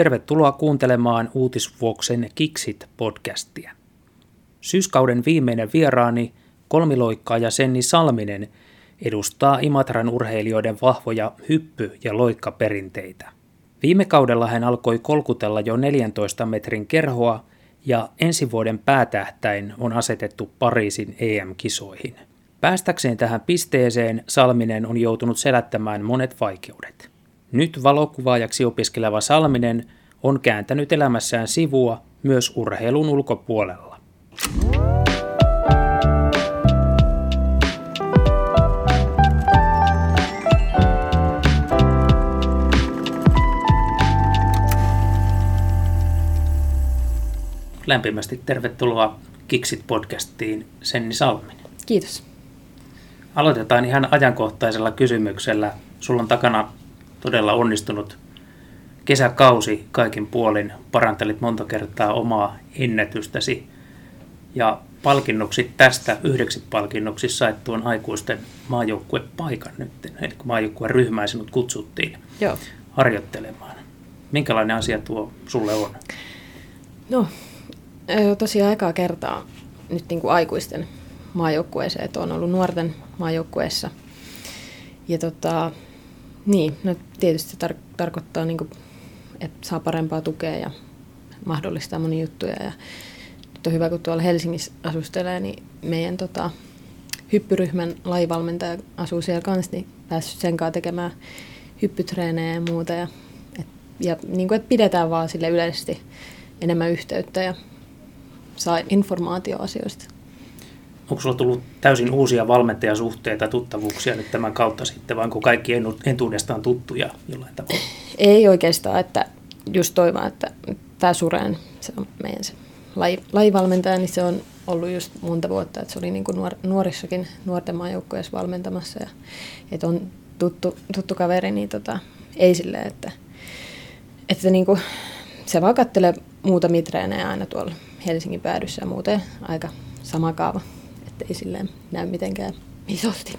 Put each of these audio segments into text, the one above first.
Tervetuloa kuuntelemaan Uutisvuoksen Kiksit-podcastia. Syyskauden viimeinen vieraani, kolmiloikkaaja Senni Salminen, edustaa Imatran urheilijoiden vahvoja hyppy- ja loikkaperinteitä. Viime kaudella hän alkoi kolkutella jo 14 metrin kerhoa ja ensi vuoden päätähtäin on asetettu Pariisin EM-kisoihin. Päästäkseen tähän pisteeseen Salminen on joutunut selättämään monet vaikeudet. Nyt valokuvaajaksi opiskeleva Salminen on kääntänyt elämässään sivua myös urheilun ulkopuolella. Lämpimästi tervetuloa Kiksit-podcastiin Senni Salminen. Kiitos. Aloitetaan ihan ajankohtaisella kysymyksellä. Sulla on takana todella onnistunut kesäkausi kaikin puolin. Parantelit monta kertaa omaa ennätystäsi. Ja palkinnoksi tästä, yhdeksi palkinnoksi sait tuon aikuisten maajoukkuepaikan nyt. Eli maajoukkueen ryhmää sinut kutsuttiin Joo. harjoittelemaan. Minkälainen asia tuo sulle on? No, tosiaan aikaa kertaa nyt niin kuin aikuisten maajoukkueeseen, että on ollut nuorten maajoukkueessa. Ja tota, niin, no tietysti tar- tarkoittaa, niin kuin, että saa parempaa tukea ja mahdollistaa moni juttuja. Ja nyt on hyvä, kun tuolla Helsingissä asustelee, niin meidän tota, hyppyryhmän laivalmentaja asuu siellä kanssa, niin päässyt sen kanssa tekemään hyppytreenejä ja muuta. Ja, et, ja niin kuin, että pidetään vaan sille yleisesti enemmän yhteyttä ja saa informaatioasioista onko sulla tullut täysin uusia valmentajasuhteita, tuttavuuksia nyt tämän kautta sitten, vai onko kaikki entuudestaan tuttuja jollain tavalla? Ei oikeastaan, että just toi vaan, että tämä Sureen, se on meidän se laji, lajivalmentaja, niin se on ollut just monta vuotta, että se oli niin kuin nuor, nuorissakin nuorten maajoukkueessa valmentamassa ja että on tuttu, tuttu kaveri, niin tota, ei silleen, että, että niin kuin, se vaan kattelee muutamia treenejä aina tuolla Helsingin päädyssä ja muuten aika sama kaava ei silleen näy mitenkään isosti.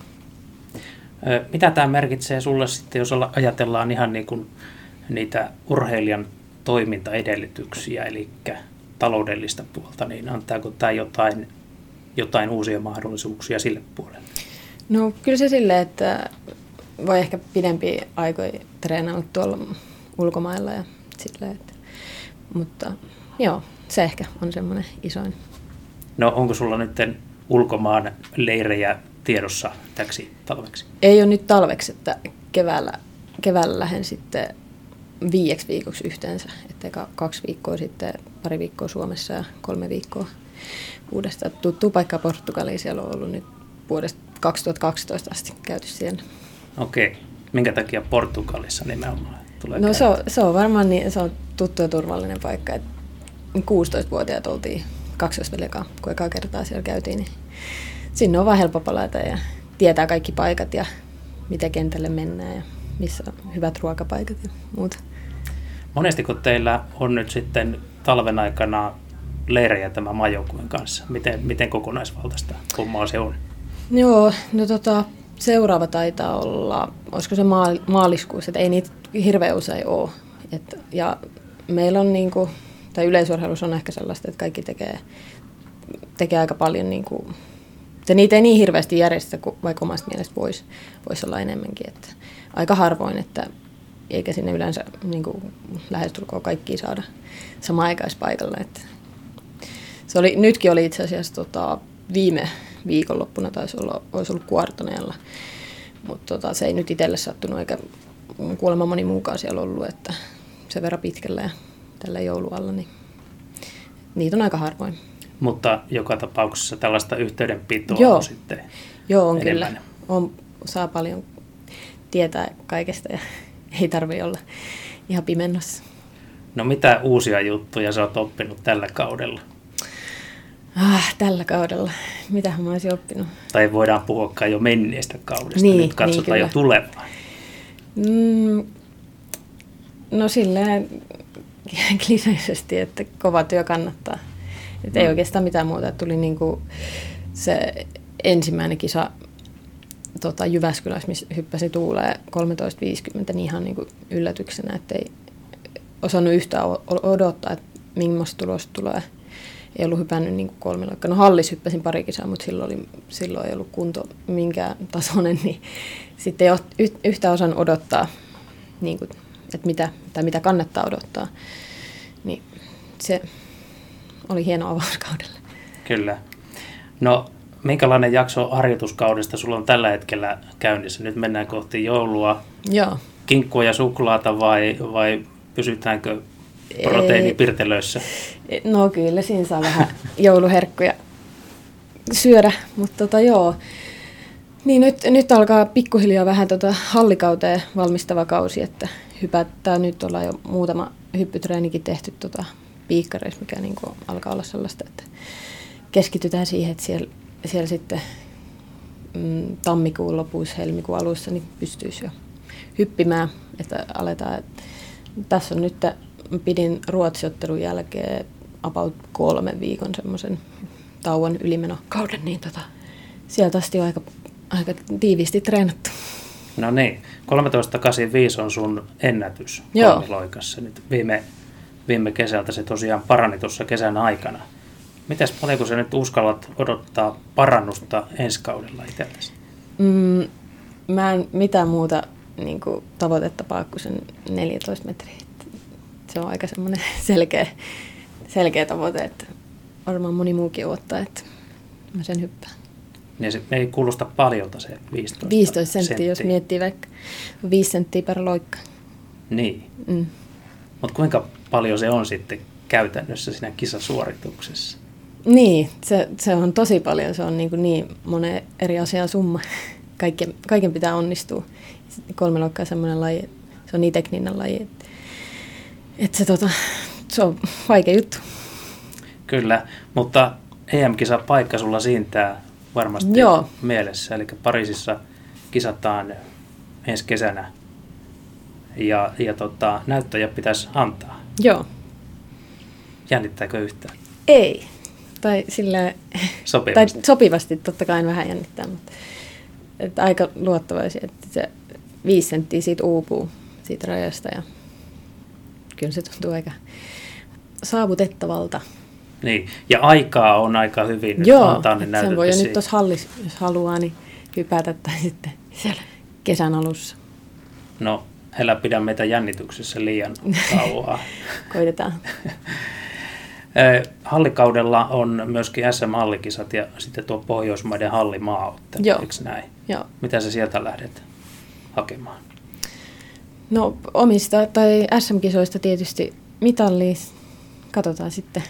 Mitä tämä merkitsee sulle sitten, jos ajatellaan ihan niin kuin niitä urheilijan toimintaedellytyksiä, eli taloudellista puolta, niin antaako tämä jotain, jotain uusia mahdollisuuksia sille puolelle? No kyllä se silleen, että voi ehkä pidempi aikoja treenata tuolla ulkomailla ja silleen, että, mutta joo, se ehkä on semmoinen isoin. No onko sulla nyt ulkomaan leirejä tiedossa täksi talveksi? Ei ole nyt talveksi, että keväällä, keväällä lähden sitten viieksi viikoksi yhteensä. Että kaksi viikkoa sitten, pari viikkoa Suomessa ja kolme viikkoa uudestaan. Tuttu paikka Portugaliin, siellä on ollut nyt vuodesta 2012 asti käyty siellä. Okei. Minkä takia Portugalissa nimenomaan tulee No se on, se on varmaan niin, se on tuttu ja turvallinen paikka. 16-vuotiaat oltiin kaksoisveljekaan, kun ekaa kertaa siellä käytiin, niin sinne on vaan helppo palata ja tietää kaikki paikat ja mitä kentälle mennään ja missä on hyvät ruokapaikat ja muuta. Monesti kun teillä on nyt sitten talven aikana leirejä tämän maajoukkueen kanssa, miten, miten kokonaisvaltaista hommaa se on? Joo, no tota, seuraava taitaa olla, olisiko se maaliskuussa, että ei niitä hirveän usein ole. Et, ja meillä on niinku, tai yleisurheilussa on ehkä sellaista, että kaikki tekee, tekee aika paljon, niin se niitä ei niin hirveästi järjestä, kuin vaikka omasta mielestä voisi vois olla enemmänkin. Että aika harvoin, että eikä sinne yleensä niin kuin, lähestulkoon kaikki saada sama-aikaispaikalle. Että se oli, nytkin oli itse asiassa tota, viime viikonloppuna taisi olla, olisi ollut kuortoneella, mutta tota, se ei nyt itselle sattunut eikä kuulemma moni muukaan siellä ollut, että se verran pitkälle ja tällä joulualla, niin niitä on aika harvoin. Mutta joka tapauksessa tällaista yhteydenpitoa Joo. on sitten Joo, on enemmän. kyllä. On, saa paljon tietää kaikesta ja ei tarvi olla ihan pimennossa. No mitä uusia juttuja sä oot oppinut tällä kaudella? Ah, tällä kaudella. Mitä mä olisin oppinut? Tai voidaan puhua jo menneestä kaudesta. Niin, Nyt katsotaan niin, jo tulevaan. Mm, no silleen kliseisesti, että kova työ kannattaa. Mm. ei oikeastaan mitään muuta. Tuli niinku se ensimmäinen kisa tota, Jyväskylässä, missä hyppäsi tuulee 13.50, niin ihan niinku yllätyksenä, että ei, osannut yhtään odottaa, että millaista tulosta tulee. Ei ollut hypännyt niin kolmiloikka. No hallis hyppäsin pari kisaa, mutta silloin, oli, silloin ei ollut kunto minkään tasoinen, niin sitten ei ole yhtään osannut odottaa, niin kuin, että mitä, tai mitä kannattaa odottaa. Niin se oli hieno avauskaudelle. Kyllä. No, minkälainen jakso harjoituskaudesta sulla on tällä hetkellä käynnissä? Nyt mennään kohti joulua. Joo. Kinkkua ja suklaata vai, vai pysytäänkö proteiinipirtelöissä? No kyllä, siinä saa vähän jouluherkkuja syödä, mutta tota joo. Niin nyt, nyt alkaa pikkuhiljaa vähän tota hallikauteen valmistava kausi, että hypättää. Nyt ollaan jo muutama hyppytreenikin tehty tota piikkareissa, mikä niin alkaa olla sellaista, että keskitytään siihen, että siellä, siellä sitten mm, tammikuun lopussa, helmikuun alussa niin pystyisi jo hyppimään, että aletaan. Että tässä on nyt, pidin ruotsiottelun jälkeen about kolmen viikon semmoisen tauon ylimenokauden, niin tota, sieltä asti on aika, aika tiiviisti treenattu. No niin, 13.85 on sun ennätys kolmiloikassa nyt viime, viime kesältä. Se tosiaan parani tuossa kesän aikana. Mitäs paljonko sä nyt uskallat odottaa parannusta ensi kaudella itsellesi? Mm, mä en mitään muuta niin kuin, tavoitetta paakku sen 14 metriä. Se on aika semmoinen selkeä, selkeä tavoite, että varmaan moni muukin ottaa, että mä sen hyppään. Niin se ei kuulosta paljolta se 15, 15 senttiä, senttiä, jos miettii vaikka 5 senttiä per loikka. Niin. Mm. Mutta kuinka paljon se on sitten käytännössä siinä kisasuorituksessa? Niin, se, se on tosi paljon. Se on niin, kuin niin monen eri asian summa. Kaiken, kaiken pitää onnistua. Kolme loikkaa on semmoinen laji, se on niin tekninen laji, että, että se, tota, se on vaikea juttu. Kyllä, mutta EM-kisa paikka sulla siintää varmasti Joo. mielessä. Eli Pariisissa kisataan ensi kesänä ja, ja tota, näyttöjä pitäisi antaa. Joo. Jännittääkö yhtään? Ei. Tai, sillä, sopivasti. tai sopivasti totta kai vähän jännittää, mutta että aika luottavaisia, että se viisi senttiä siitä uupuu siitä rajasta ja kyllä se tuntuu aika saavutettavalta. Niin, ja aikaa on aika hyvin Joo, antaa ne sen voi jo nyt tuossa hallissa, jos haluaa, niin hypätä tai sitten siellä kesän alussa. No, älä pidä meitä jännityksessä liian kauaa. Koitetaan. Hallikaudella on myöskin SM-hallikisat ja sitten tuo Pohjoismaiden hallimaaottelu, Joo. eikö näin? Joo. Mitä sä sieltä lähdet hakemaan? No omista tai SM-kisoista tietysti mitalli. Katsotaan sitten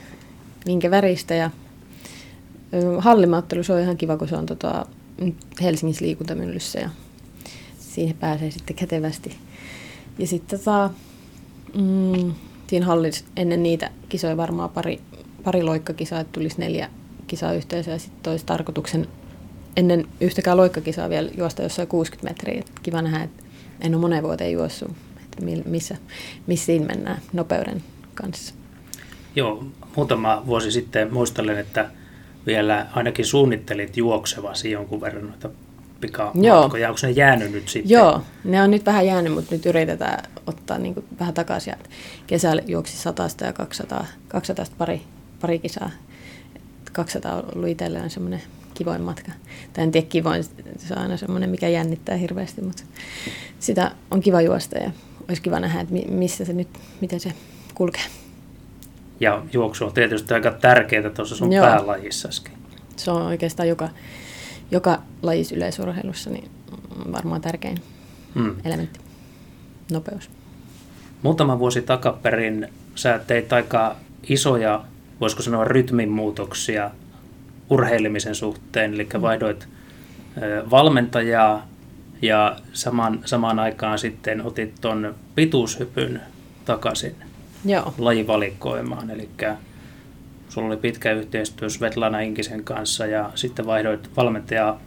minkä väristä. Ja hallimaattelu se on ihan kiva, kun se on tota, Helsingissä liikuntamyllyssä ja siihen pääsee sitten kätevästi. Ja sitten tota, mm, siinä hallis ennen niitä kisoja varmaan pari, pari loikkakisaa, että tulisi neljä kisaa yhteensä ja sitten olisi tarkoituksen ennen yhtäkään loikkakisaa vielä juosta jossain 60 metriä. Et kiva nähdä, että en ole moneen vuoteen juossut, että missä, missä mennään nopeuden kanssa. Joo, muutama vuosi sitten muistelen, että vielä ainakin suunnittelit juoksevasi jonkun verran noita pikamatkoja. Onko ne jäänyt nyt sitten? Joo, ne on nyt vähän jäänyt, mutta nyt yritetään ottaa niin kuin vähän takaisin. Kesällä juoksi 100 ja 200, 200 pari, pari kisaa. 200 on ollut itselleen semmoinen kivoin matka. Tai en tiedä kivoin, se on aina semmoinen, mikä jännittää hirveästi, mutta sitä on kiva juosta ja olisi kiva nähdä, että missä se nyt, miten se kulkee. Ja juoksu on tietysti aika tärkeää tuossa sun Joo. päälajissaskin. Se on oikeastaan joka, joka lajissa yleisurheilussa niin varmaan tärkein hmm. elementti, nopeus. Muutama vuosi takaperin sä teit aika isoja, voisiko sanoa rytmin muutoksia urheilemisen suhteen, eli hmm. vaihdoit valmentajaa ja samaan, samaan aikaan sitten otit tuon pituushypyn takaisin Joo. lajivalikoimaan. Eli sulla oli pitkä yhteistyö Svetlana Inkisen kanssa ja sitten vaihdoit valmentajaa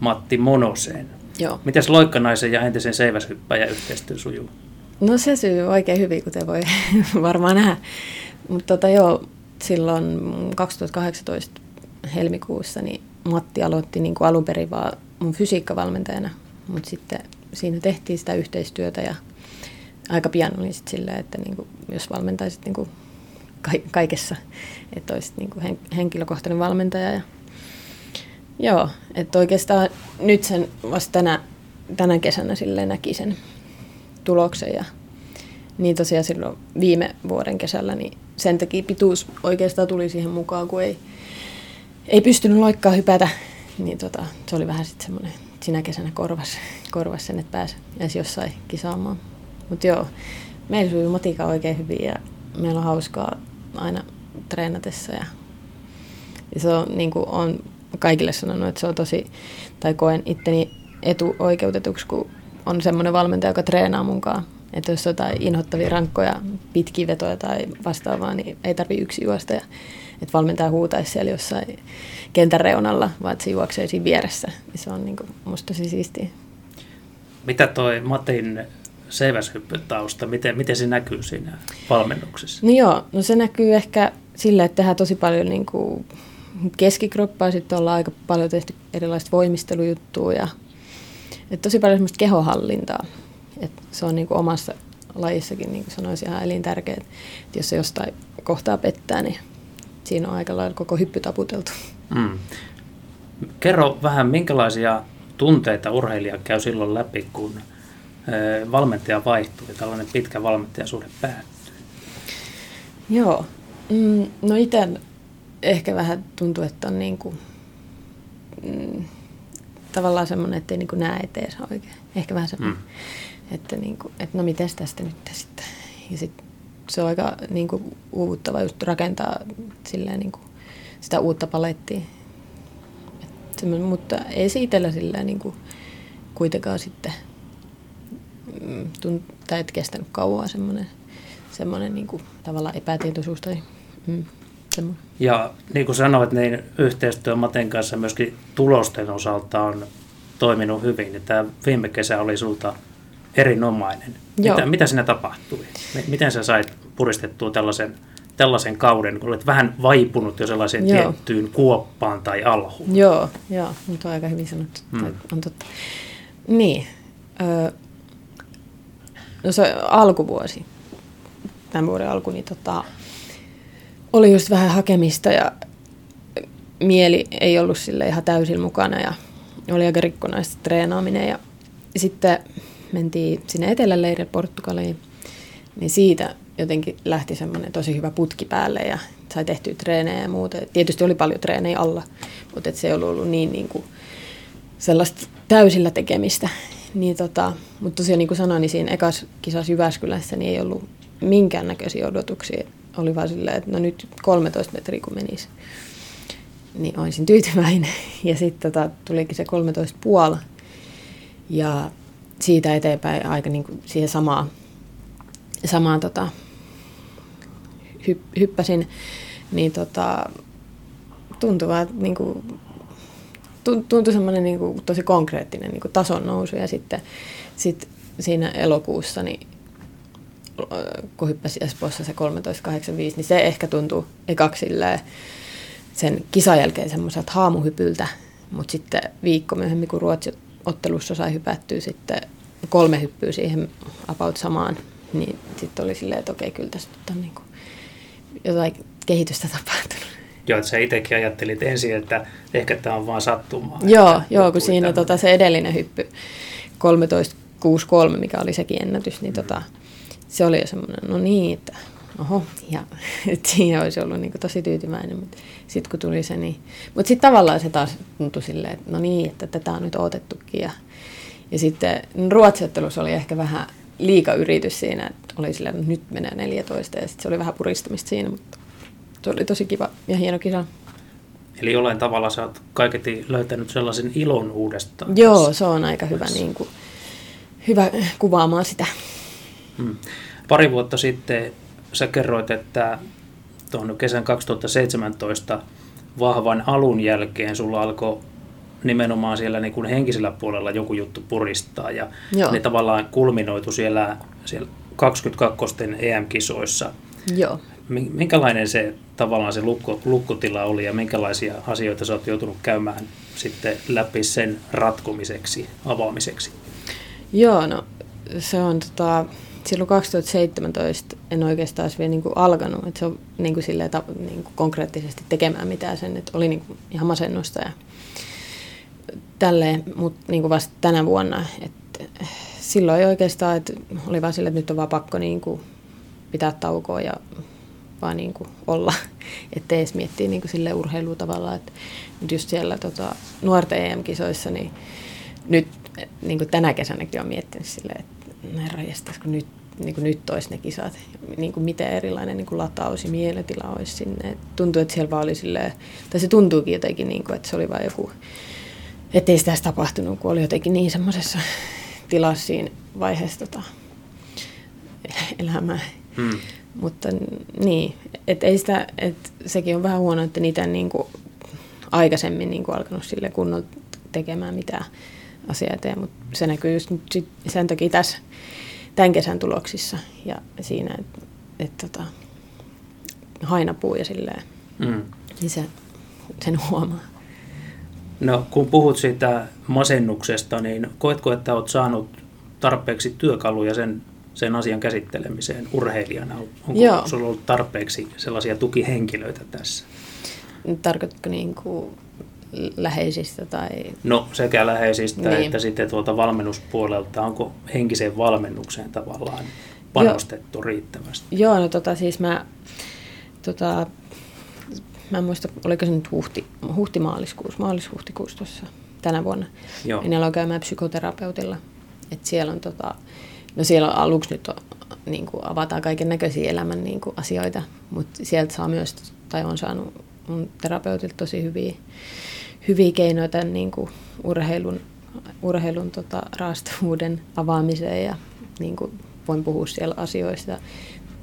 Matti Monoseen. Joo. Mites loikkanaisen ja entisen seiväshyppäjän yhteistyö sujuu? No se syy oikein hyvin, kuten voi varmaan nähdä. Mutta tota, joo, silloin 2018 helmikuussa niin Matti aloitti niin kuin alun perin vaan mun fysiikkavalmentajana, mutta sitten siinä tehtiin sitä yhteistyötä ja aika pian olin sitten silleen, että niin kuin, jos valmentaisit niin kuin kaikessa, että olisit niin kuin henkilökohtainen valmentaja. Ja, joo, että oikeastaan nyt sen vasta tänä, tänä kesänä silleen näki sen tuloksen ja niin tosiaan silloin viime vuoden kesällä, niin sen takia pituus oikeastaan tuli siihen mukaan, kun ei, ei pystynyt loikkaa hypätä, niin tota, se oli vähän sitten semmoinen sinä kesänä korvas, korvas sen, että pääsi edes jossain kisaamaan. Mutta joo, meillä sujuu matika oikein hyvin ja meillä on hauskaa aina treenatessa ja, ja se on, niin kuin on kaikille sanonut, että se on tosi, tai koen itteni etuoikeutetuksi, kun on semmoinen valmentaja, joka treenaa mukaan. Että jos on jotain inhottavia rankkoja, pitkiä vetoja tai vastaavaa, niin ei tarvi yksi juosta. Ja, että valmentaja huutaisi siellä jossain kentän reunalla, vaan että se juoksee siinä vieressä. Se on niin kuin, musta tosi siistiä. Mitä toi Matin seiväshyppytausta, miten, miten se näkyy siinä valmennuksessa? No joo, no se näkyy ehkä sillä, että tehdään tosi paljon niin kuin keskikroppaa, sitten ollaan aika paljon tehty erilaista voimistelujuttua ja että tosi paljon semmoista kehohallintaa. Et se on niin kuin omassa lajissakin, niin kuin sanoisin, ihan elintärkeää. Että jos se jostain kohtaa pettää, niin siinä on aika lailla koko hyppy taputeltu. Mm. Kerro vähän, minkälaisia tunteita urheilija käy silloin läpi, kun valmentaja vaihtuu ja tällainen pitkä valmentajasuhde päättyy? Joo. Mm, no itse ehkä vähän tuntuu, että on niin kuin, mm, tavallaan semmoinen, että ei niin kuin näe eteensä oikein. Ehkä vähän semmoinen, mm. että, niin kuin, että no miten tästä nyt sitten. Ja sit se on aika niin kuin, uuvuttava just rakentaa silleen, niin kuin, sitä uutta palettia. Et mutta ei se itsellä silleen, niin kuin, kuitenkaan sitten tunt, tai et kestänyt kauan semmoinen, semmoinen niin kuin, tavallaan epätietoisuus tai mm, semmoinen. Ja niin kuin sanoit, niin yhteistyö Maten kanssa myöskin tulosten osalta on toiminut hyvin. Ja tämä viime kesä oli sulta erinomainen. Mitä, mitä siinä tapahtui? Miten sä sait puristettua tällaisen, tällaisen kauden, kun olet vähän vaipunut jo sellaiseen joo. tiettyyn kuoppaan tai alhuun? Joo, joo nyt on aika hyvin sanottu. Hmm. On totta. Niin. Öö, no se alkuvuosi, tämän vuoden alku, niin tota, oli just vähän hakemista ja mieli ei ollut sille ihan täysin mukana ja oli aika rikkonaista treenaaminen ja sitten mentiin sinne eteläleirille Portugaliin, niin siitä jotenkin lähti semmoinen tosi hyvä putki päälle ja sai tehtyä treenejä ja muuta. Tietysti oli paljon treenejä alla, mutta et se ei ollut, ollut niin, niin kuin sellaista täysillä tekemistä. Niin tota, mutta tosiaan niin kuin sanoin, niin siinä ekas kisassa Jyväskylässä niin ei ollut minkäännäköisiä odotuksia. Oli vaan silleen, että no nyt 13 metriä kun menisi, niin olisin tyytyväinen. Ja sitten tota, tulikin se 13 puoli. Ja siitä eteenpäin aika niin kuin siihen samaan, samaan tota, hy, hyppäsin, niin tota, tuntui vaan, niin kuin, tuntui semmoinen niin kuin, tosi konkreettinen niin kuin tason nousu ja sitten sit siinä elokuussa, niin kun hyppäsin Espoossa se 13.85, niin se ehkä tuntui ekaksi sen kisan jälkeen semmoiselta haamuhypyltä, mutta sitten viikko myöhemmin, kun Ruotsi ottelussa sai hypättyä sitten kolme hyppyä siihen about samaan, niin sitten oli silleen, että okei, kyllä tässä on niin kuin jotain kehitystä tapahtunut. Että sä itsekin ajattelit ensin, että ehkä tämä on vaan sattumaa. Joo, joo kun siinä tota, se edellinen hyppy 13.63, mikä oli sekin ennätys, niin mm. tota, se oli jo semmoinen, no niin, että oho, ja että siihen olisi ollut niin kuin tosi tyytyväinen, mutta sitten kun tuli se, niin... Mutta sitten tavallaan se taas tuntui silleen, että no niin, että tätä on nyt odotettukin, ja, ja sitten ruotsiottelussa oli ehkä vähän liika yritys siinä, että oli silleen, että nyt menee 14, ja sitten se oli vähän puristamista siinä, mutta se oli tosi kiva ja hieno kisa. Eli jollain tavalla sä oot kaiketi löytänyt sellaisen ilon uudestaan. Joo, se on aika hyvä, niin kuin, hyvä kuvaamaan sitä. Hmm. Pari vuotta sitten sä kerroit, että tuon kesän 2017 vahvan alun jälkeen sulla alkoi nimenomaan siellä niin kuin henkisellä puolella joku juttu puristaa ja Joo. ne tavallaan kulminoitu siellä, siellä 22 EM-kisoissa. Joo. Minkälainen se tavallaan se lukko, lukkotila oli ja minkälaisia asioita sä oot joutunut käymään sitten läpi sen ratkomiseksi, avaamiseksi? Joo, no se on tota, silloin 2017 en oikeastaan vielä niin kuin alkanut, että se on niin kuin silleen, ta, niin kuin konkreettisesti tekemään mitään sen, että oli niin kuin ihan masennusta ja tälleen, mutta niin kuin vasta tänä vuonna, että silloin ei oikeastaan, että oli vaan sille, että nyt on vaan pakko niin kuin pitää taukoa ja vaan niin kuin olla, ettei edes miettiä niin kuin sille urheilua tavallaan, että nyt just siellä tota, nuorten EM-kisoissa, niin nyt niin kuin tänä kesänäkin on miettinyt silleen, että herra kun nyt, niin kuin nyt olisi ne kisat, niin kuin miten erilainen niin kuin lataus ja mieletila olisi sinne. Tuntuu, että siellä vaan oli silleen, tai se tuntuukin jotenkin, niin kuin, että se oli vain joku, ettei sitä edes tapahtunut, kun oli jotenkin niin semmoisessa tilassa siinä vaiheessa tota, elämää. Hmm. Mutta niin, että ei sitä, että sekin on vähän huono, että niitä niin kuin aikaisemmin niin kuin alkanut sille kunnolla tekemään mitään asiaa eteen, mutta se näkyy just nyt sit sen takia tässä tämän kesän tuloksissa ja siinä, että et, tota, hainapuu ja silleen, mm. niin se, sen huomaa. No kun puhut siitä masennuksesta, niin koetko, että olet saanut tarpeeksi työkaluja sen, sen asian käsittelemiseen urheilijana? Onko Joo. sinulla ollut tarpeeksi sellaisia tukihenkilöitä tässä? Tarkoitatko niin kuin läheisistä? Tai... No sekä läheisistä niin. että sitten tuolta valmennuspuolelta. Onko henkiseen valmennukseen tavallaan panostettu Joo. riittävästi? Joo, no tota siis mä, tota, mä en muista, oliko se nyt huhti, huhti-maaliskuussa, maalis-huhtikuussa tuossa tänä vuonna. Joo. Ja aloin käymään psykoterapeutilla. Et siellä on tota, no siellä aluksi nyt on, niin kuin avataan kaiken näköisiä elämän niin kuin asioita, mutta sieltä saa myös, tai on saanut mun terapeutilta tosi hyviä hyviä keinoja tämän niin kuin urheilun, urheilun tota, raastavuuden avaamiseen ja niin kuin voin puhua siellä asioista,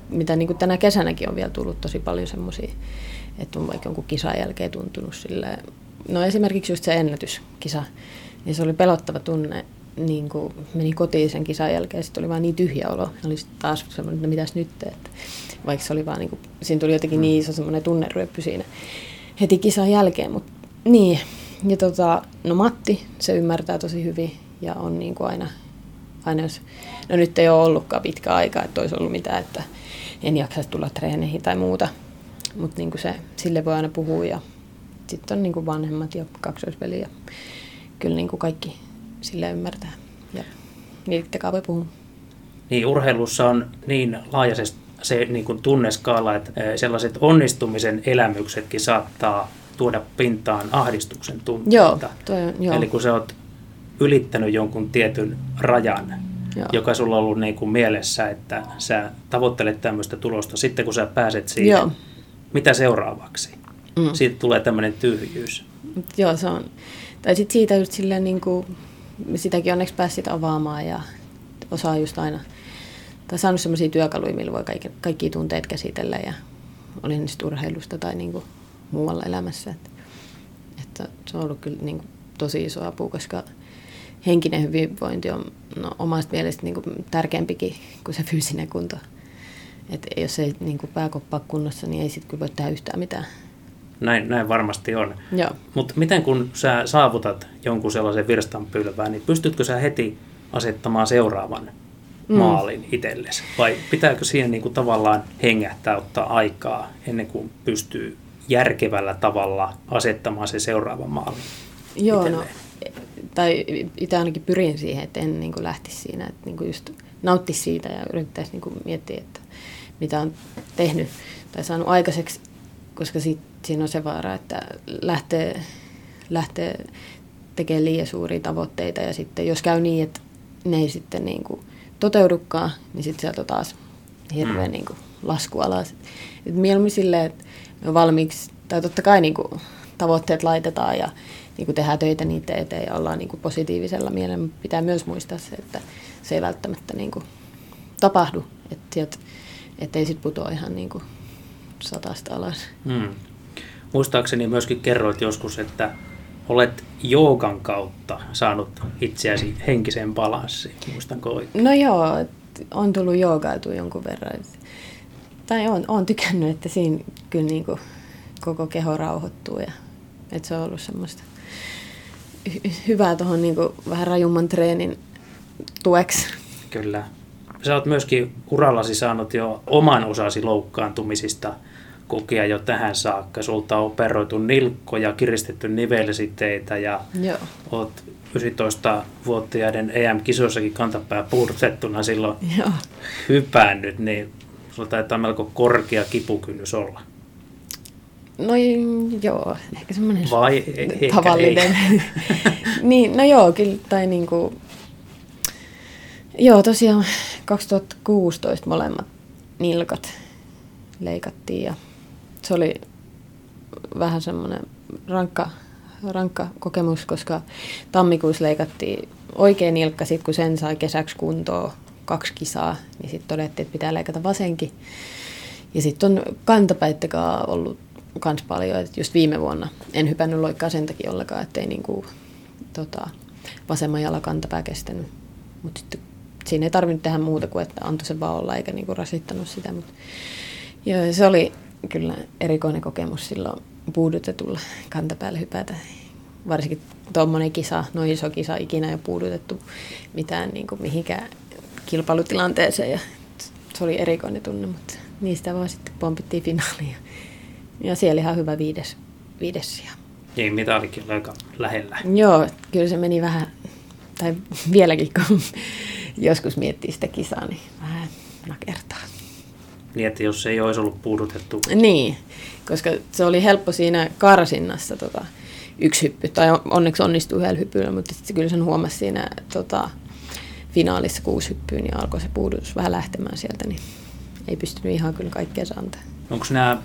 mitä niin kuin tänä kesänäkin on vielä tullut tosi paljon semmoisia, että on vaikka jonkun kisan jälkeen tuntunut silleen, no esimerkiksi just se ennätyskisa, niin se oli pelottava tunne, niin kuin meni kotiin sen kisan jälkeen, sitten oli vaan niin tyhjä olo. Oli taas semmoinen, että no mitäs nyt, että vaikka se oli vaan niin kuin, siinä tuli jotenkin niin iso semmoinen tunneryöppy siinä heti kisan jälkeen, mutta niin, ja tota, no Matti, se ymmärtää tosi hyvin ja on niin kuin aina, aina jos, no nyt ei ole ollutkaan pitkä aika, että olisi ollut mitään, että en jaksa tulla treeneihin tai muuta, mutta niin se, sille voi aina puhua ja sitten on niin kuin vanhemmat ja kaksoisveli ja kyllä niin kuin kaikki sille ymmärtää ja niitä voi puhua. Niin, urheilussa on niin laajaisesti se niin kuin tunneskaala, että sellaiset onnistumisen elämyksetkin saattaa tuoda pintaan ahdistuksen tunteita. Joo, toi on, joo. Eli kun sä oot ylittänyt jonkun tietyn rajan, joo. joka sulla on ollut niin kuin mielessä, että sä tavoittelet tämmöistä tulosta, sitten kun sä pääset siihen, joo. mitä seuraavaksi? Mm. Siitä tulee tämmöinen tyhjyys. Joo, se on. Tai sitten siitä just silleen, niin kuin, sitäkin onneksi pääsit avaamaan ja osaa just aina, tai saanut semmoisia työkaluja, millä voi kaikki, kaikki tunteet käsitellä ja oli ne sitten urheilusta tai niin kuin muualla elämässä. Että, että se on ollut kyllä niin kuin, tosi iso apu, koska henkinen hyvinvointi on no, omasta mielestä niin kuin, tärkeämpikin kuin se fyysinen kunto. että jos ei niin kuin, pääkoppaa kunnossa, niin ei sitten kyllä voi tehdä yhtään mitään. Näin, näin varmasti on. Mutta miten kun sä saavutat jonkun sellaisen virstanpylvään, niin pystytkö sä heti asettamaan seuraavan mm. maalin itsellesi? Vai pitääkö siihen niin kuin tavallaan hengähtää, ottaa aikaa ennen kuin pystyy järkevällä tavalla asettamaan se seuraava maali Joo, no, tai itse ainakin pyrin siihen, että en niin kuin lähtisi siinä, että niin kuin just nauttisi siitä ja yrittäisi niin kuin miettiä, että mitä on tehnyt tai saanut aikaiseksi, koska sit, siinä on se vaara, että lähtee, lähtee tekemään liian suuria tavoitteita ja sitten jos käy niin, että ne ei sitten niin kuin toteudukaan, niin sitten sieltä on taas hirveä mm. niin kuin lasku alas. Et mieluummin silleen, että valmiiksi, tai totta kai niin kuin, tavoitteet laitetaan ja niin kuin tehdään töitä niitä eteen ja ollaan niin kuin positiivisella mielellä. Pitää myös muistaa se, että se ei välttämättä niin kuin, tapahdu, että et ei sitten putoa ihan niin kuin, satasta alas. Hmm. Muistaakseni myöskin kerroit joskus, että olet joogan kautta saanut itseäsi henkiseen balanssiin. Muistanko oikein? No joo, on tullut joogaitua jonkun verran tai on, on tykännyt, että siinä kyllä niin kuin koko keho rauhoittuu ja että se on ollut semmoista hy- hyvää tuohon niin vähän rajumman treenin tueksi. Kyllä. sä oot myöskin urallasi saanut jo oman osasi loukkaantumisista kokea jo tähän saakka. Sulta on operoitu nilkkoja, kiristetty nivelsiteitä ja Joo. oot 19-vuotiaiden EM-kisoissakin kantapää puudutettuna silloin Joo. hypännyt, niin sulla taitaa melko korkea kipukynnys olla. No joo, ehkä semmoinen Vai e- ehkä tavallinen. niin, no joo, kyllä, tai niinku, joo tosiaan 2016 molemmat nilkat leikattiin ja se oli vähän semmoinen rankka, rankka kokemus, koska tammikuussa leikattiin oikein nilkka, sitten kun sen sai kesäksi kuntoon kaksi kisaa, niin sitten todettiin, että pitää leikata vasenkin. Ja sitten on kantapäittäkaan ollut kans paljon, että just viime vuonna en hypännyt loikkaa sen takia ollenkaan, ettei niinku, tota, vasemman jalan kantapää kestänyt. Mutta sitten siinä ei tarvinnut tehdä muuta kuin, että antoi se vaan olla eikä niinku rasittanut sitä. Mut, joo, se oli kyllä erikoinen kokemus silloin puudutetulla kantapäällä hypätä. Varsinkin tuommoinen kisa, noin iso kisa, ikinä ei ole puudutettu mitään niinku mihinkään kilpailutilanteeseen. Ja se oli erikoinen tunne, mutta niistä vaan sitten pompittiin finaaliin. Ja siellä ihan hyvä viides, viides sija. Niin, mitalikin aika lähellä. Joo, kyllä se meni vähän, tai vieläkin kun joskus miettii sitä kisaa, niin vähän nakertaa. Niin, että jos ei olisi ollut puudutettu, Niin, koska se oli helppo siinä karsinnassa tota, yksi hyppy, tai onneksi onnistui yhdellä hyppyllä, mutta sitten kyllä sen huomasi siinä tota, finaalissa kuusi hyppyä, niin alkoi se puudutus vähän lähtemään sieltä, niin ei pystynyt ihan kyllä kaikkea antaa. onko nämä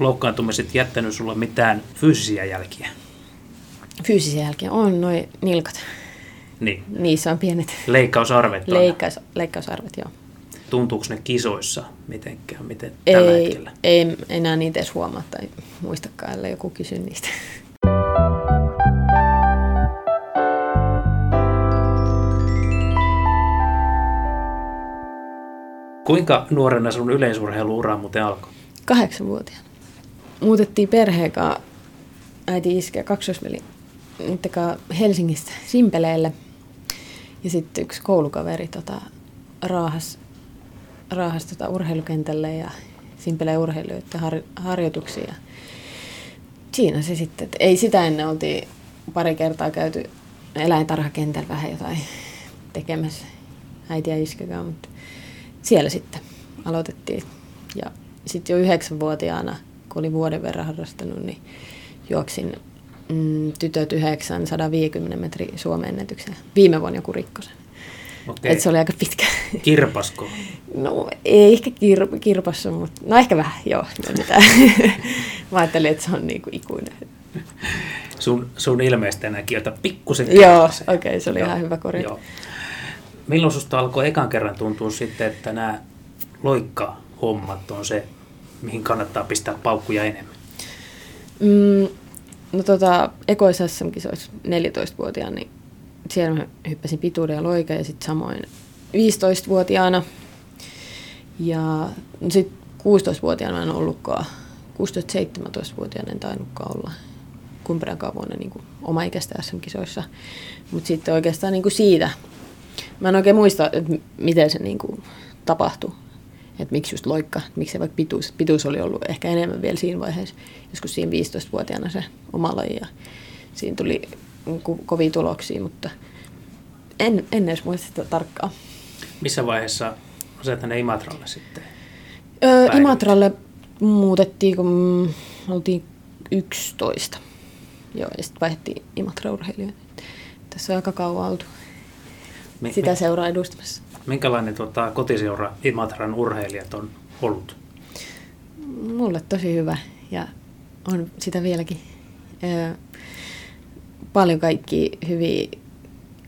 loukkaantumiset jättänyt sulle mitään fyysisiä jälkiä? Fyysisiä jälkeen on noin nilkat. Niin, Niissä on pienet leikkausarvet on. leikkaus, leikkausarvet, joo. Tuntuuko ne kisoissa mitenkään, miten tällä Ei, hetkellä? ei enää niitä edes huomaa tai muistakaan, ellei joku kysy niistä. Kuinka nuorena sun yleisurheiluura muuten alkoi? Kahdeksanvuotiaana. Muutettiin perheen kanssa, äiti iskä ja kaksosveli, Helsingistä Simpeleelle. Ja sitten yksi koulukaveri tota, raahas, raahas tota, urheilukentälle ja Simpeleen urheilijoiden har, harjoituksia. Siinä se sitten, että ei sitä ennen oltiin pari kertaa käyty eläintarhakentällä vähän jotain tekemässä äiti ja iskäkään, mutta siellä sitten aloitettiin. Ja sitten jo yhdeksänvuotiaana, kun olin vuoden verran harrastanut, niin juoksin mm, tytöt 950 metrin Suomen ennätyksen. Viime vuonna joku rikkosen. Okei. Et se oli aika pitkä. Kirpasko? No ei ehkä kir- kirpassa, mutta no ehkä vähän, joo. No, mitä. Mä ajattelin, että se on niinku ikuinen. Sun, sun ilmeistä näki jota pikkusen Joo, okei, se oli ihan hyvä korjata. Joo. Milloin susta alkoi ekan kerran tuntua sitten, että nämä loikka-hommat on se, mihin kannattaa pistää paukkuja enemmän? Mm, no tota, ekois SM-kisoissa 14-vuotiaana, niin siellä mä hyppäsin pituuden ja loikan ja sitten samoin 15-vuotiaana. Ja sitten 16-vuotiaana mä en ollutkaan, 16-17-vuotiaana en tainnutkaan olla kumpanakaan vuonna niin kuin oma ikäistä SM-kisoissa. Mutta sitten oikeastaan niin kuin siitä, mä en oikein muista, että miten se niin kuin tapahtui. Että miksi just loikka, miksi se vaikka pituus. Pituus oli ollut ehkä enemmän vielä siinä vaiheessa, joskus siinä 15-vuotiaana se oma laji. Ja siinä tuli ko- kovia tuloksia, mutta en, en edes muista sitä tarkkaan. Missä vaiheessa sä tänne Imatralle sitten? Öö. Imatralle muutettiin, kun oltiin 11. Joo, ja sitten vaihdettiin Imatra-urheilijoita. Tässä on aika kauan oltu Mi- sitä mi- seuraa edustamassa. Minkälainen tota, kotiseura Imatran urheilijat on ollut? Mulle tosi hyvä ja on sitä vieläkin. Öö, paljon kaikki hyviä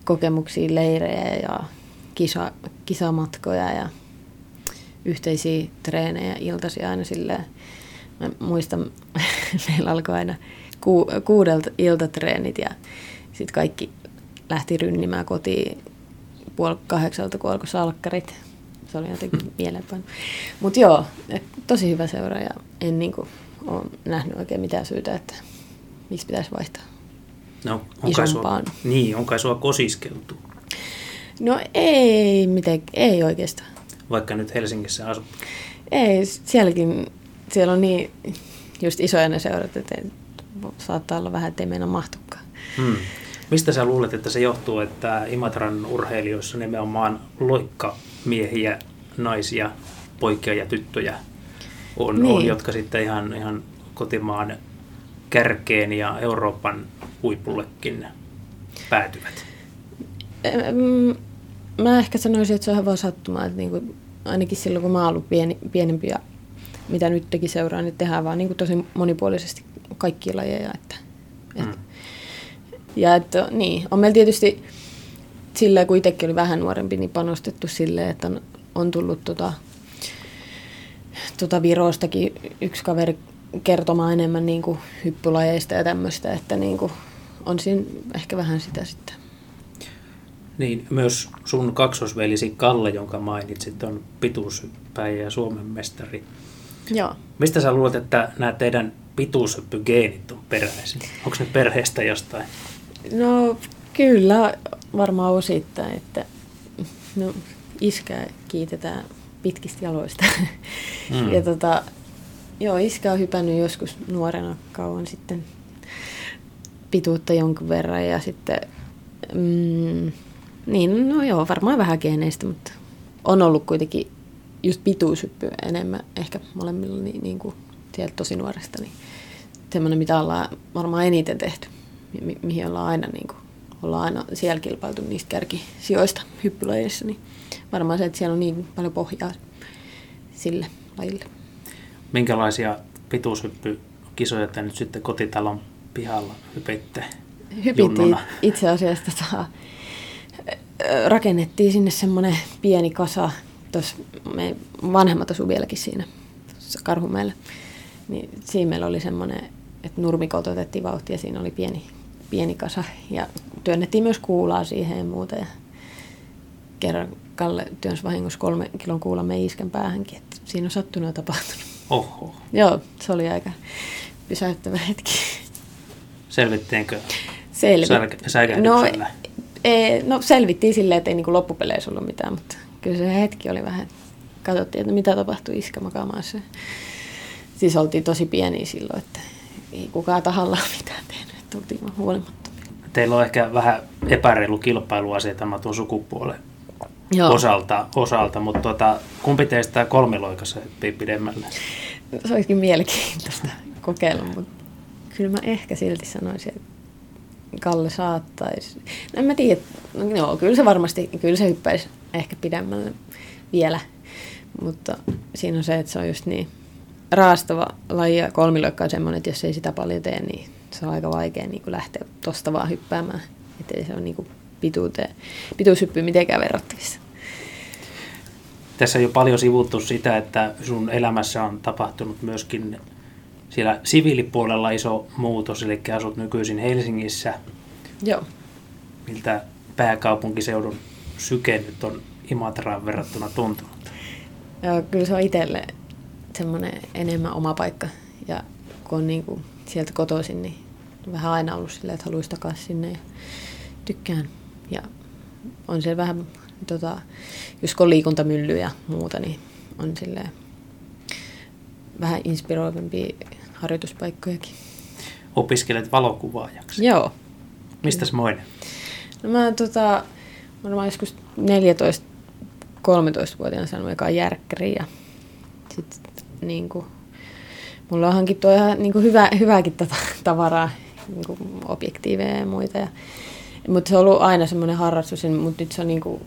kokemuksia, leirejä ja kisa, kisamatkoja ja yhteisiä treenejä iltaisin aina silleen. Mä muistan, meillä alkoi aina ku, kuudelta iltatreenit ja sitten kaikki lähti rynnimään kotiin puoli kahdeksalta, kun alkoi salkkarit. Se oli jotenkin mieleenpano. Mutta joo, et tosi hyvä seura ja en niinku ole nähnyt oikein mitään syytä, että miksi pitäisi vaihtaa. No, on kai sua, Isompaan. niin, on kai sua kosiskeltu. No ei, miten, ei oikeastaan. vaikka nyt Helsingissä asut? Ei, sielläkin, siellä on niin just isoja ne seurat, että saattaa olla vähän, ettei meidän mahtukaan. Hmm. Mistä sä luulet, että se johtuu, että Imatran urheilijoissa nimenomaan loikkamiehiä, naisia, poikia ja tyttöjä on, Niin. on jotka sitten ihan, ihan kotimaan kärkeen ja Euroopan huipullekin päätyvät? Mä ehkä sanoisin, että se on ihan vaan sattumaa, että niinku, ainakin silloin kun mä oon ollut pieni, pienempi ja mitä nyt teki seuraa, niin tehdään vaan niinku tosi monipuolisesti kaikkia lajeja. Että, et, Mm. Ja että niin, on meillä tietysti silleen, kun itsekin oli vähän nuorempi, niin panostettu silleen, että on, on tullut tota, tota Virostakin yksi kaveri kertomaan enemmän niin kuin hyppylajeista ja tämmöistä, että niin kuin on siinä ehkä vähän sitä sitten. Niin, myös sun kaksosvelisi Kalle, jonka mainitsit, on pituushyppäjä ja Suomen mestari. Joo. Mistä sä luulet, että nämä teidän pituushyppygeenit on peräisin? Onko ne perheestä jostain? No kyllä, varmaan osittain, että no, iskää kiitetään pitkistä jaloista. Mm. Ja tota, joo, iskä on hypännyt joskus nuorena kauan sitten pituutta jonkun verran ja sitten, mm, niin no joo, varmaan vähän geeneistä, mutta on ollut kuitenkin just pituushyppy enemmän ehkä molemmilla niin, niin kuin sieltä tosi nuoresta, niin semmoinen, mitä ollaan varmaan eniten tehty, mi- mihin ollaan aina, niin kuin, ollaan aina siellä kilpailtu niistä kärkisijoista hyppylajeissa, niin varmaan se, että siellä on niin paljon pohjaa sille lajille. Minkälaisia pituushyppykisoja te nyt sitten kotitalon pihalla hypitte Hypittiin itse asiassa, tota, rakennettiin sinne semmoinen pieni kasa, tuossa me vanhemmat asuu vieläkin siinä Karhumäellä, niin siinä meillä oli semmoinen, että nurmikolta otettiin vauhtia, siinä oli pieni, pieni kasa. Ja työnnettiin myös kuulaa siihen ja muuta. Ja kerran Kalle työnsi vahingossa kolme kilon kuulan meidän iskän päähänkin, että siinä on sattunut ja tapahtunut. Oho. Joo, se oli aika pysäyttävä hetki. Selvittiinkö Selvi. No, ei, no selvittiin silleen, että ei niinku loppupeleissä ollut mitään, mutta kyllä se hetki oli vähän, katsottiin, että mitä tapahtui iskä makaamassa. Siis oltiin tosi pieniä silloin, että ei kukaan tahallaan mitään tehnyt, että oltiin vaan huolimattomia. Teillä on ehkä vähän epäreilu kilpailuasetama tuon sukupuolen Joo, osalta, osalta, mutta tuota, kumpi teistä kolmiloikassa hyppii pidemmälle? se olisikin mielenkiintoista kokeilla, mutta kyllä mä ehkä silti sanoisin, että Kalle saattaisi. No en mä tiedä, no joo, kyllä se varmasti, kyllä se hyppäisi ehkä pidemmälle vielä, mutta siinä on se, että se on just niin raastava laji ja kolmiloikka on semmoinen, että jos ei sitä paljon tee, niin se on aika vaikea niin kuin lähteä tosta vaan hyppäämään, ettei se ole niin kuin pituuteen, pituushyppyyn mitenkään verrattavissa. Tässä on jo paljon sivuttu sitä, että sun elämässä on tapahtunut myöskin siellä siviilipuolella iso muutos, eli asut nykyisin Helsingissä, Joo. miltä pääkaupunkiseudun syke nyt on Imatraan verrattuna tuntunut. Ja kyllä se on itselle semmoinen enemmän oma paikka. Ja kun on niinku sieltä kotoisin, niin vähän aina ollut silleen, että haluaisi takaisin sinne ja tykkään. Ja on siellä vähän, tota, just kun on liikuntamylly ja muuta, niin on silleen vähän inspiroivampia harjoituspaikkojakin. Opiskelet valokuvaajaksi. Joo. Mistäs moinen? No mä tota, varmaan joskus 14-13-vuotiaana saanut ekaa järkkäri ja sit niinku, mulla on hankittu ihan niinku hyvä, hyvääkin tota, tavaraa, niinku objektiiveja ja muita. Ja, mutta se on ollut aina semmoinen harrastus, mutta nyt se on niinku,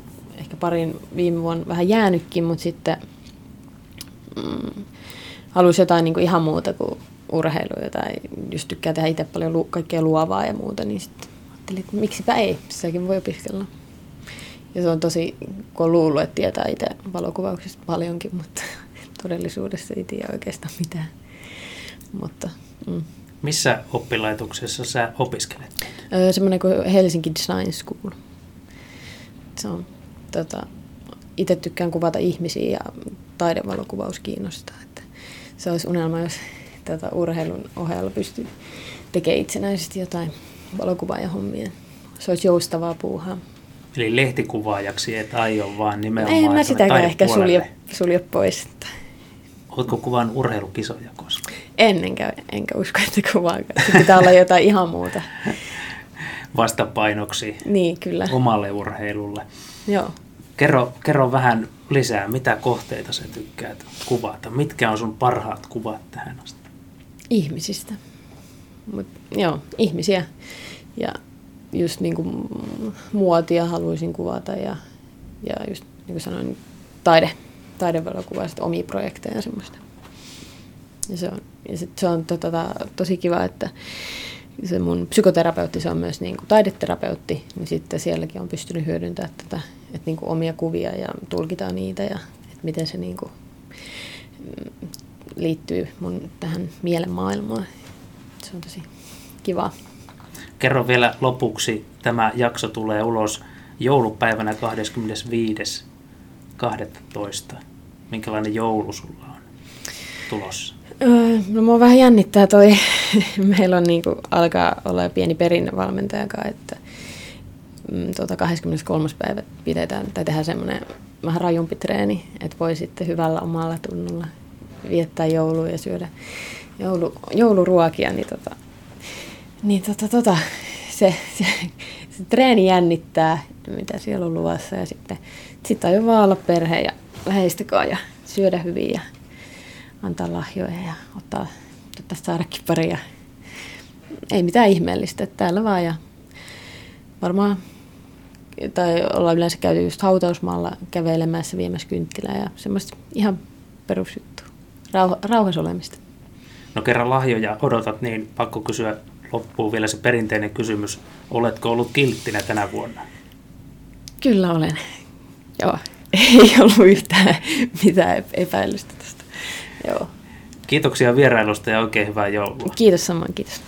ehkä parin viime vuonna vähän jäänytkin, mutta sitten mm, halusi jotain niinku ihan muuta kuin urheilua tai just tykkää tehdä itse paljon lu- kaikkea luovaa ja muuta, niin sitten ajattelin, että miksipä ei, sitäkin voi opiskella. Ja se on tosi, kun on luullut, että tietää itse valokuvauksesta paljonkin, mutta todellisuudessa ei tiedä oikeastaan mitään. Mutta mm. Missä oppilaitoksessa sä opiskelet? Öö, semmoinen kuin Helsinki Design School. Se on, tota, itse tykkään kuvata ihmisiä ja taidevalokuvaus kiinnostaa. Että se olisi unelma, jos tota, urheilun ohella pystyy tekemään itsenäisesti jotain valokuvaajahommia. Se olisi joustavaa puuhaa. Eli lehtikuvaajaksi et aio, vaan nimenomaan En mä sitäkään ehkä sulje, sulje pois. Että Oletko kuvannut urheilukisoja koskaan? Ennenkään, enkä usko, että kuvaa. Se pitää olla jotain ihan muuta. Vastapainoksi Niin, kyllä. omalle urheilulle. Joo. Kerro, kerro vähän lisää, mitä kohteita sä tykkäät kuvata? Mitkä on sun parhaat kuvat tähän asti? Ihmisistä. Mut, joo, ihmisiä. Ja just niin kuin muotia haluaisin kuvata ja, ja just niin kuin sanoin, taide. Taidevalokuvaa, sitten omia projekteja ja semmoista. Ja se on, ja sit se on to, tota, tosi kiva, että se mun psykoterapeutti, se on myös niin kuin taideterapeutti, niin sitten sielläkin on pystynyt hyödyntämään tätä, että niin kuin omia kuvia ja tulkitaan niitä ja että miten se niin kuin, mm, liittyy mun tähän mielenmaailmaan. Se on tosi kiva. Kerro vielä lopuksi, tämä jakso tulee ulos joulupäivänä 25.12. Minkälainen joulu sulla on tulossa? Öö, No mua vähän jännittää toi, meillä on niinku, alkaa olla pieni perinne valmentajan kanssa, että mm, tuota 23. päivä pidetään tai tehdään semmoinen vähän rajumpi treeni, että voi sitten hyvällä omalla tunnolla viettää joulua ja syödä joulu, jouluruokia, niin, tota, niin tota, tota, se, se, se, treeni jännittää, mitä siellä on luvassa ja sitten sit aion vaan olla perhe ja läheistäkaan ja syödä hyvin ja antaa lahjoja ja ottaa tästä saadakin. Ja ei mitään ihmeellistä, että täällä vaan ja varmaan tai ollaan yleensä käyty just hautausmaalla kävelemässä viemässä kynttilää ja semmoista ihan perusjuttu. Rauha, rauhassa olemista. No kerran lahjoja odotat, niin pakko kysyä loppuun vielä se perinteinen kysymys. Oletko ollut kilttinä tänä vuonna? Kyllä olen. Joo. Ei ollut yhtään mitään epäilystä tästä. Joo. Kiitoksia vierailusta ja oikein hyvää joulua. Kiitos samoin, kiitos.